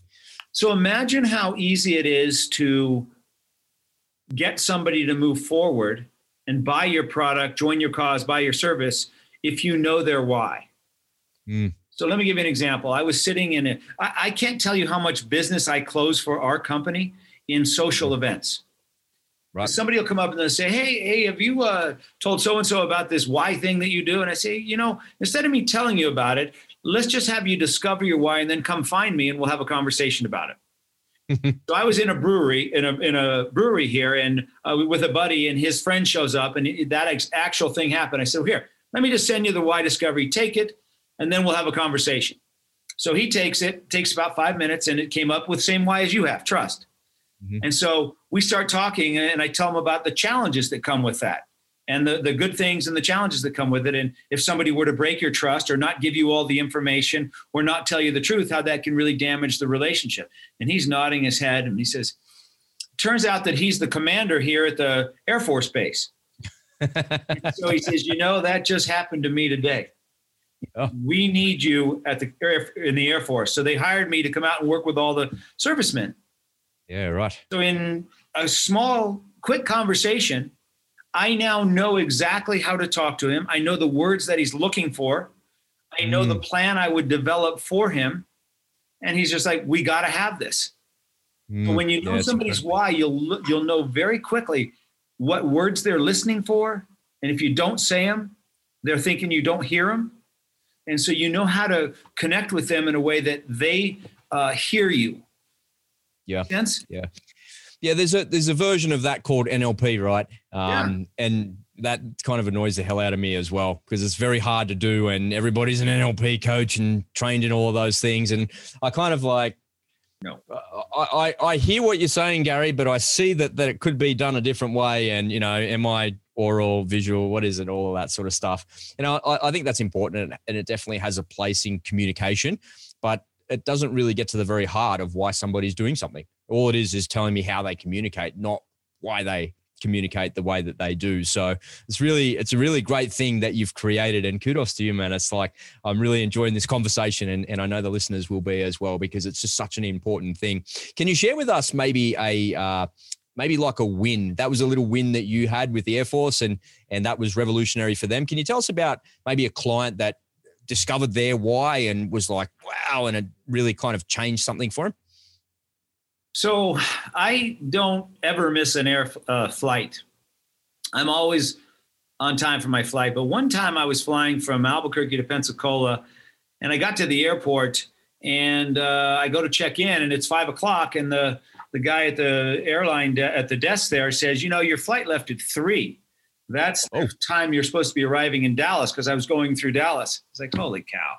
So imagine how easy it is to get somebody to move forward and buy your product, join your cause, buy your service if you know their why. Mm. So let me give you an example. I was sitting in it. I can't tell you how much business I close for our company in social mm. events. Right. Somebody will come up and they'll say, "Hey, hey, have you uh, told so and so about this why thing that you do?" And I say, "You know, instead of me telling you about it, let's just have you discover your why and then come find me and we'll have a conversation about it." So I was in a brewery in a in a brewery here and uh, with a buddy and his friend shows up and that ex- actual thing happened. I said, well, "Here, let me just send you the why discovery. Take it, and then we'll have a conversation." So he takes it. Takes about five minutes, and it came up with same why as you have trust. Mm-hmm. And so we start talking, and I tell him about the challenges that come with that and the, the good things and the challenges that come with it. And if somebody were to break your trust or not give you all the information or not tell you the truth, how that can really damage the relationship. And he's nodding his head and he says, Turns out that he's the commander here at the Air Force Base. so he says, You know, that just happened to me today. Oh. We need you at the air, in the Air Force. So they hired me to come out and work with all the servicemen. Yeah, right. So in a small, quick conversation, I now know exactly how to talk to him. I know the words that he's looking for. I know mm. the plan I would develop for him. And he's just like, we got to have this. Mm. But when you know yeah, somebody's why, you'll you'll know very quickly what words they're listening for. And if you don't say them, they're thinking you don't hear them. And so you know how to connect with them in a way that they uh, hear you. Yeah. Sense? Yeah yeah, there's a there's a version of that called NLP, right? Um, yeah. And that kind of annoys the hell out of me as well because it's very hard to do, and everybody's an NLP coach and trained in all of those things, and I kind of like. No, I, I, I hear what you're saying, Gary, but I see that that it could be done a different way. And you know, am I oral, visual, what is it, all of that sort of stuff. You know, I, I think that's important, and it definitely has a place in communication, but it doesn't really get to the very heart of why somebody's doing something. All it is is telling me how they communicate, not why they communicate the way that they do. So it's really, it's a really great thing that you've created and kudos to you, man. It's like, I'm really enjoying this conversation and, and I know the listeners will be as well, because it's just such an important thing. Can you share with us maybe a, uh, maybe like a win that was a little win that you had with the air force and and that was revolutionary for them can you tell us about maybe a client that discovered their why and was like, wow, and it really kind of changed something for him? So I don't ever miss an air uh, flight. I'm always on time for my flight. But one time I was flying from Albuquerque to Pensacola, and I got to the airport, and uh, I go to check in, and it's five o'clock, and the the guy at the airline de- at the desk there says, "You know, your flight left at three. That's oh. the time you're supposed to be arriving in Dallas because I was going through Dallas. It's like, holy cow.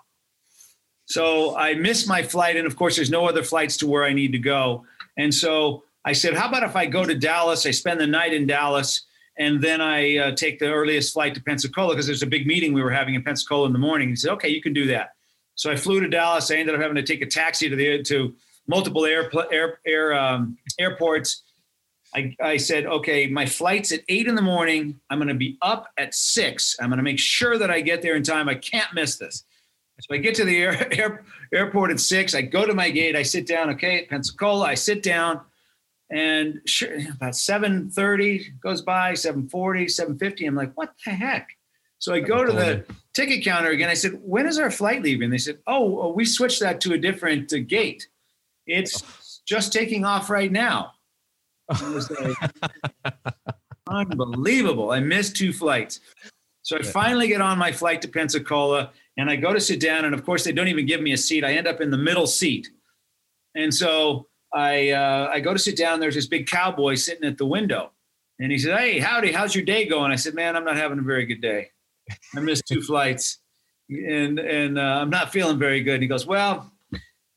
So I missed my flight. And of course, there's no other flights to where I need to go. And so I said, how about if I go to Dallas? I spend the night in Dallas and then I uh, take the earliest flight to Pensacola because there's a big meeting we were having in Pensacola in the morning. He said, okay, you can do that. So I flew to Dallas. I ended up having to take a taxi to the to multiple air air, air um, airports I, I said, okay, my flight's at eight in the morning. I'm going to be up at six. I'm going to make sure that I get there in time. I can't miss this. So I get to the air, air, airport at six. I go to my gate. I sit down. Okay, Pensacola. I sit down, and sure, about seven thirty goes by. 740, 750. I'm like, what the heck? So I go to the ticket counter again. I said, when is our flight leaving? They said, oh, we switched that to a different uh, gate. It's just taking off right now. Like, unbelievable. I missed two flights. So I finally get on my flight to Pensacola and I go to sit down. And of course, they don't even give me a seat. I end up in the middle seat. And so I, uh, I go to sit down. There's this big cowboy sitting at the window. And he said, Hey, howdy, how's your day going? I said, Man, I'm not having a very good day. I missed two flights and, and uh, I'm not feeling very good. And he goes, Well,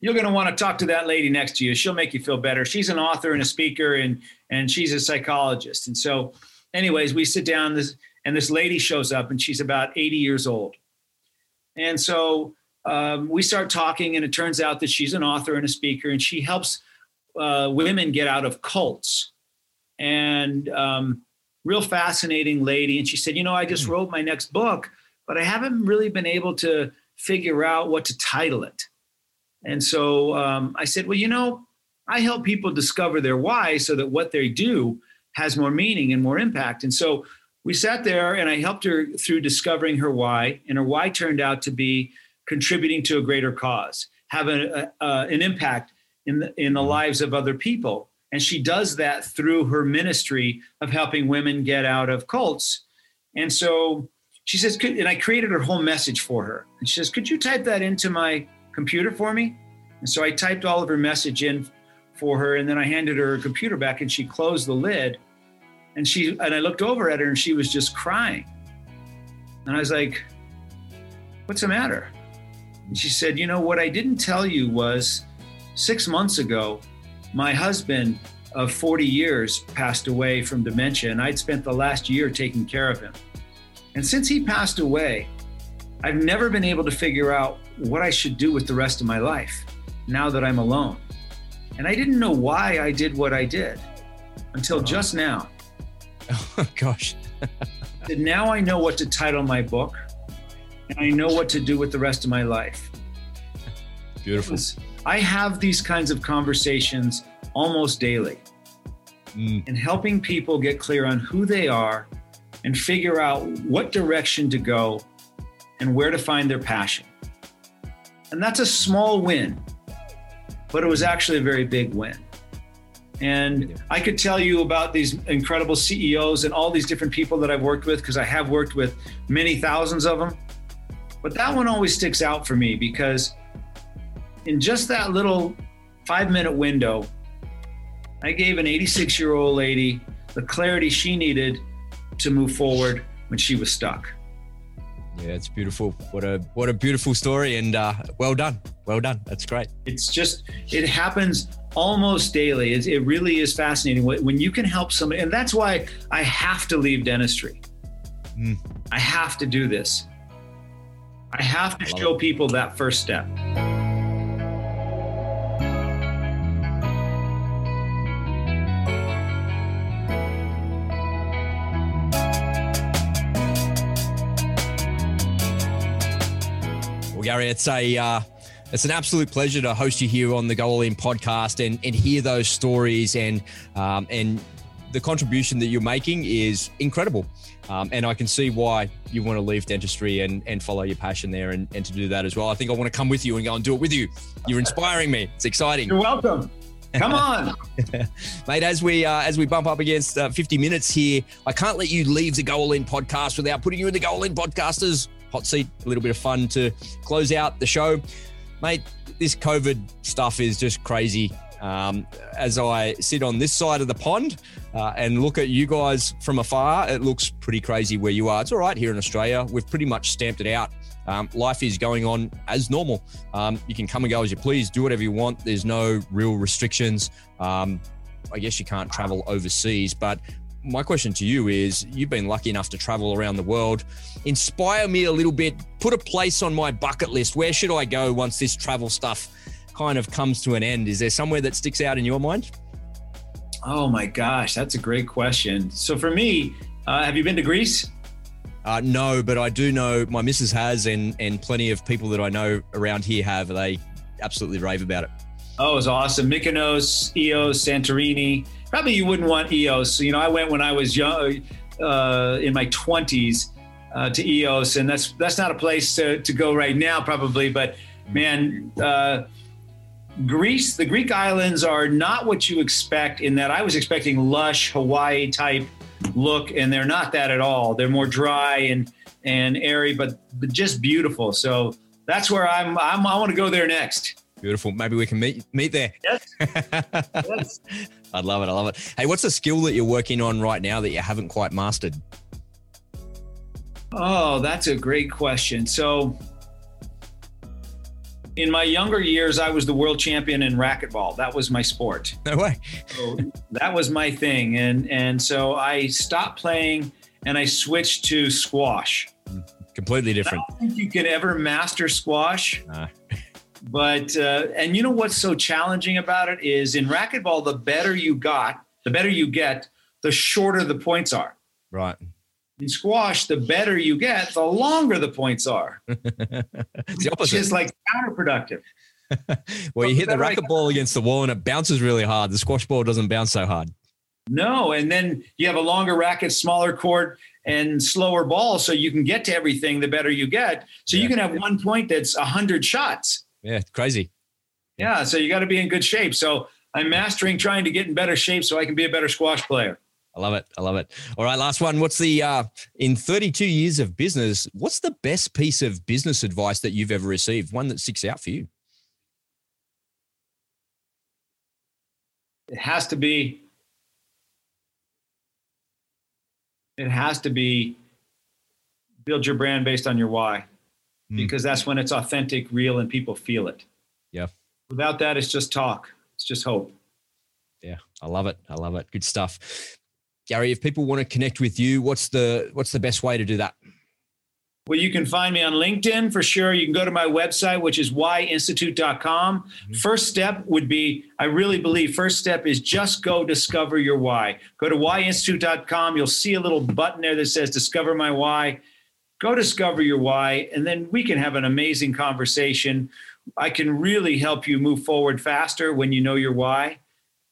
you're going to want to talk to that lady next to you. She'll make you feel better. She's an author and a speaker, and and she's a psychologist. And so, anyways, we sit down. This and this lady shows up, and she's about 80 years old. And so um, we start talking, and it turns out that she's an author and a speaker, and she helps uh, women get out of cults. And um, real fascinating lady. And she said, you know, I just hmm. wrote my next book, but I haven't really been able to figure out what to title it. And so um, I said, well, you know, I help people discover their why so that what they do has more meaning and more impact. And so we sat there and I helped her through discovering her why. And her why turned out to be contributing to a greater cause, have a, a, an impact in the, in the mm-hmm. lives of other people. And she does that through her ministry of helping women get out of cults. And so she says, and I created her whole message for her. And she says, Could you type that into my computer for me? And so I typed all of her message in for her, and then I handed her her computer back, and she closed the lid. And she and I looked over at her, and she was just crying. And I was like, "What's the matter?" And she said, "You know what I didn't tell you was six months ago, my husband of 40 years passed away from dementia, and I'd spent the last year taking care of him. And since he passed away, I've never been able to figure out what I should do with the rest of my life now that I'm alone. And I didn't know why I did what I did until just now. Oh, gosh. now I know what to title my book and I know what to do with the rest of my life. Beautiful. I have these kinds of conversations almost daily mm. and helping people get clear on who they are and figure out what direction to go and where to find their passion. And that's a small win, but it was actually a very big win. And I could tell you about these incredible CEOs and all these different people that I've worked with because I have worked with many thousands of them. But that one always sticks out for me because in just that little five minute window, I gave an 86 year old lady the clarity she needed to move forward when she was stuck. Yeah, it's beautiful. What a what a beautiful story, and uh, well done, well done. That's great. It's just it happens almost daily. It, it really is fascinating when you can help somebody, and that's why I have to leave dentistry. Mm. I have to do this. I have to show it. people that first step. Gary. It's a uh, it's an absolute pleasure to host you here on the Go All In podcast and and hear those stories and um, and the contribution that you're making is incredible. Um, and I can see why you want to leave dentistry and, and follow your passion there and, and to do that as well. I think I want to come with you and go and do it with you. You're inspiring me. It's exciting. You're welcome. Come on, mate. As we uh, as we bump up against uh, 50 minutes here, I can't let you leave the Go All In podcast without putting you in the Go All In podcasters hot seat, a little bit of fun to close out the show. Mate, this COVID stuff is just crazy. Um, as I sit on this side of the pond uh, and look at you guys from afar, it looks pretty crazy where you are. It's all right here in Australia. We've pretty much stamped it out. Um, life is going on as normal. Um, you can come and go as you please, do whatever you want. There's no real restrictions. Um, I guess you can't travel overseas, but my question to you is you've been lucky enough to travel around the world. Inspire me a little bit, put a place on my bucket list. Where should I go once this travel stuff kind of comes to an end? Is there somewhere that sticks out in your mind? Oh my gosh, that's a great question. So for me, uh, have you been to Greece? Uh, no, but I do know my missus has, and and plenty of people that I know around here have. They absolutely rave about it. Oh, it was awesome. Mykonos, Ios, Santorini. Probably you wouldn't want Ios. You know, I went when I was young, uh, in my twenties, uh, to Ios, and that's that's not a place to, to go right now, probably. But man, uh, Greece, the Greek islands are not what you expect. In that, I was expecting lush Hawaii type look, and they're not that at all. They're more dry and and airy, but, but just beautiful. So that's where I'm. I'm I want to go there next. Beautiful. Maybe we can meet meet there. Yes. yes. I'd love it. I love it. Hey, what's the skill that you're working on right now that you haven't quite mastered? Oh, that's a great question. So, in my younger years, I was the world champion in racquetball. That was my sport. No way. so that was my thing, and and so I stopped playing and I switched to squash. Mm, completely different. I don't think you can ever master squash. Nah. But uh, and you know what's so challenging about it is in racquetball, the better you got, the better you get, the shorter the points are. Right. In squash, the better you get, the longer the points are. it's the opposite. It's like counterproductive. well, you hit the racquetball against the wall and it bounces really hard. The squash ball doesn't bounce so hard. No, and then you have a longer racket, smaller court, and slower ball, so you can get to everything. The better you get, so yeah. you can have one point that's a hundred shots. Yeah, crazy. Yeah, so you got to be in good shape. So I'm mastering trying to get in better shape so I can be a better squash player. I love it. I love it. All right, last one. What's the uh, in 32 years of business? What's the best piece of business advice that you've ever received? One that sticks out for you? It has to be. It has to be build your brand based on your why, mm. because that's when it's authentic, real, and people feel it. Yeah. Without that, it's just talk. It's just hope. Yeah, I love it. I love it. Good stuff. Gary, if people want to connect with you, what's the what's the best way to do that? Well, you can find me on LinkedIn for sure. You can go to my website, which is whyinstitute.com. Mm-hmm. First step would be, I really believe, first step is just go discover your why. Go to whyinstitute.com. You'll see a little button there that says discover my why. Go discover your why, and then we can have an amazing conversation. I can really help you move forward faster when you know your why.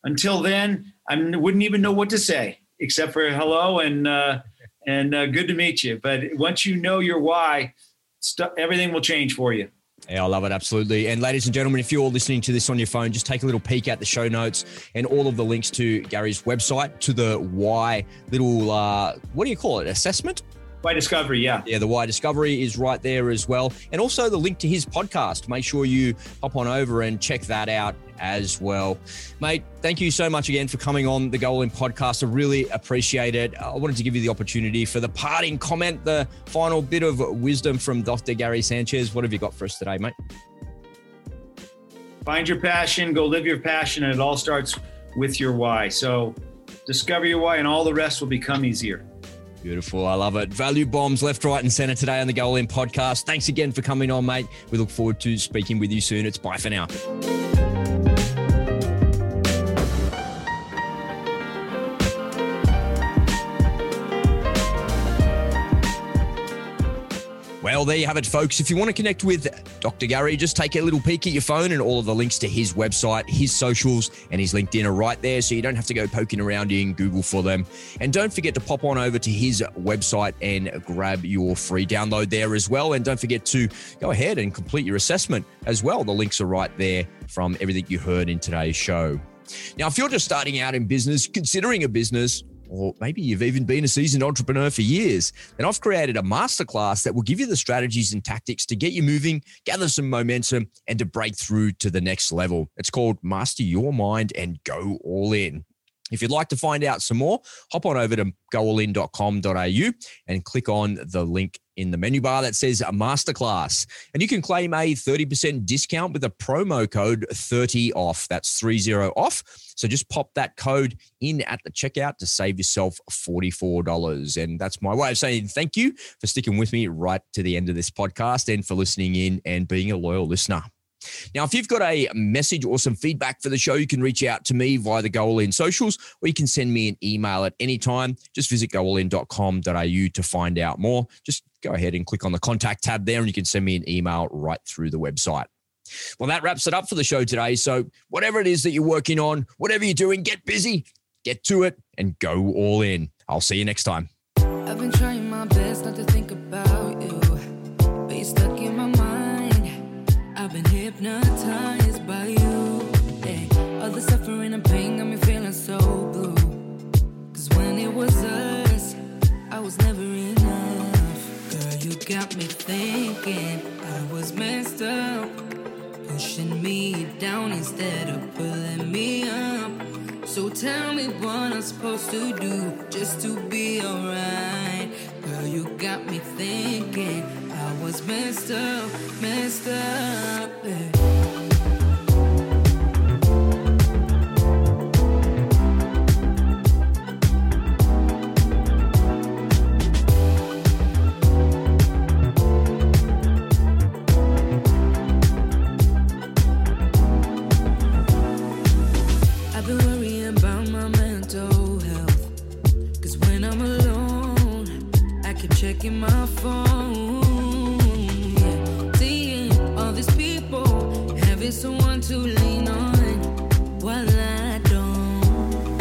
Until then, I wouldn't even know what to say except for hello and uh, and uh, good to meet you. But once you know your why, st- everything will change for you. Yeah, I love it. Absolutely. And ladies and gentlemen, if you're listening to this on your phone, just take a little peek at the show notes and all of the links to Gary's website, to the why little, uh, what do you call it? Assessment? Why Discovery, yeah. Yeah, the Why Discovery is right there as well. And also the link to his podcast. Make sure you hop on over and check that out as well. Mate, thank you so much again for coming on the Go All In podcast. I really appreciate it. I wanted to give you the opportunity for the parting comment, the final bit of wisdom from Dr. Gary Sanchez. What have you got for us today, mate? Find your passion, go live your passion, and it all starts with your why. So discover your why, and all the rest will become easier. Beautiful. I love it. Value bombs left, right, and center today on the Go All In podcast. Thanks again for coming on, mate. We look forward to speaking with you soon. It's bye for now. Well, there you have it, folks. If you want to connect with Dr. Gary, just take a little peek at your phone, and all of the links to his website, his socials, and his LinkedIn are right there. So you don't have to go poking around in Google for them. And don't forget to pop on over to his website and grab your free download there as well. And don't forget to go ahead and complete your assessment as well. The links are right there from everything you heard in today's show. Now, if you're just starting out in business, considering a business, or maybe you've even been a seasoned entrepreneur for years, then I've created a masterclass that will give you the strategies and tactics to get you moving, gather some momentum, and to break through to the next level. It's called Master Your Mind and Go All In. If you'd like to find out some more, hop on over to goallin.com.au and click on the link in the menu bar that says masterclass. And you can claim a 30% discount with a promo code 30 off. That's 30 off. So just pop that code in at the checkout to save yourself $44. And that's my way of saying thank you for sticking with me right to the end of this podcast and for listening in and being a loyal listener. Now, if you've got a message or some feedback for the show, you can reach out to me via the Go All In socials, or you can send me an email at any time. Just visit goallin.com.au to find out more. Just go ahead and click on the contact tab there, and you can send me an email right through the website. Well, that wraps it up for the show today. So, whatever it is that you're working on, whatever you're doing, get busy, get to it, and go all in. I'll see you next time. Hypnotized by you. All the suffering and pain got me feeling so blue. Cause when it was us, I was never enough. Girl, you got me thinking I was messed up, pushing me down instead of pulling me up. So tell me what I'm supposed to do just to be alright. Girl, you got me thinking I was messed up, messed up. yeah. Someone to lean on while I don't.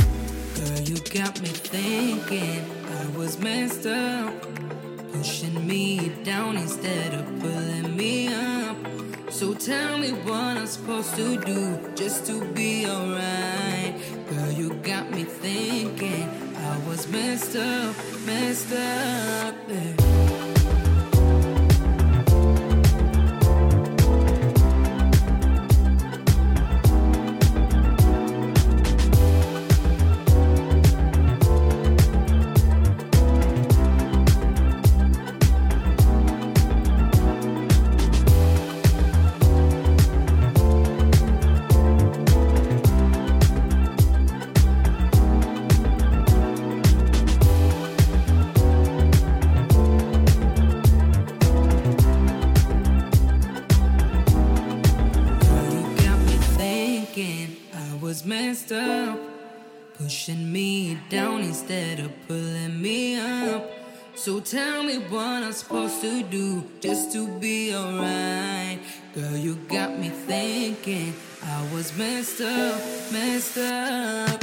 Girl, you got me thinking I was messed up. Pushing me down instead of pulling me up. So tell me what I'm supposed to do just to be alright. Girl, you got me thinking I was messed up, messed up. yeah. Instead of pulling me up. So tell me what I'm supposed to do just to be alright. Girl, you got me thinking I was messed up, messed up.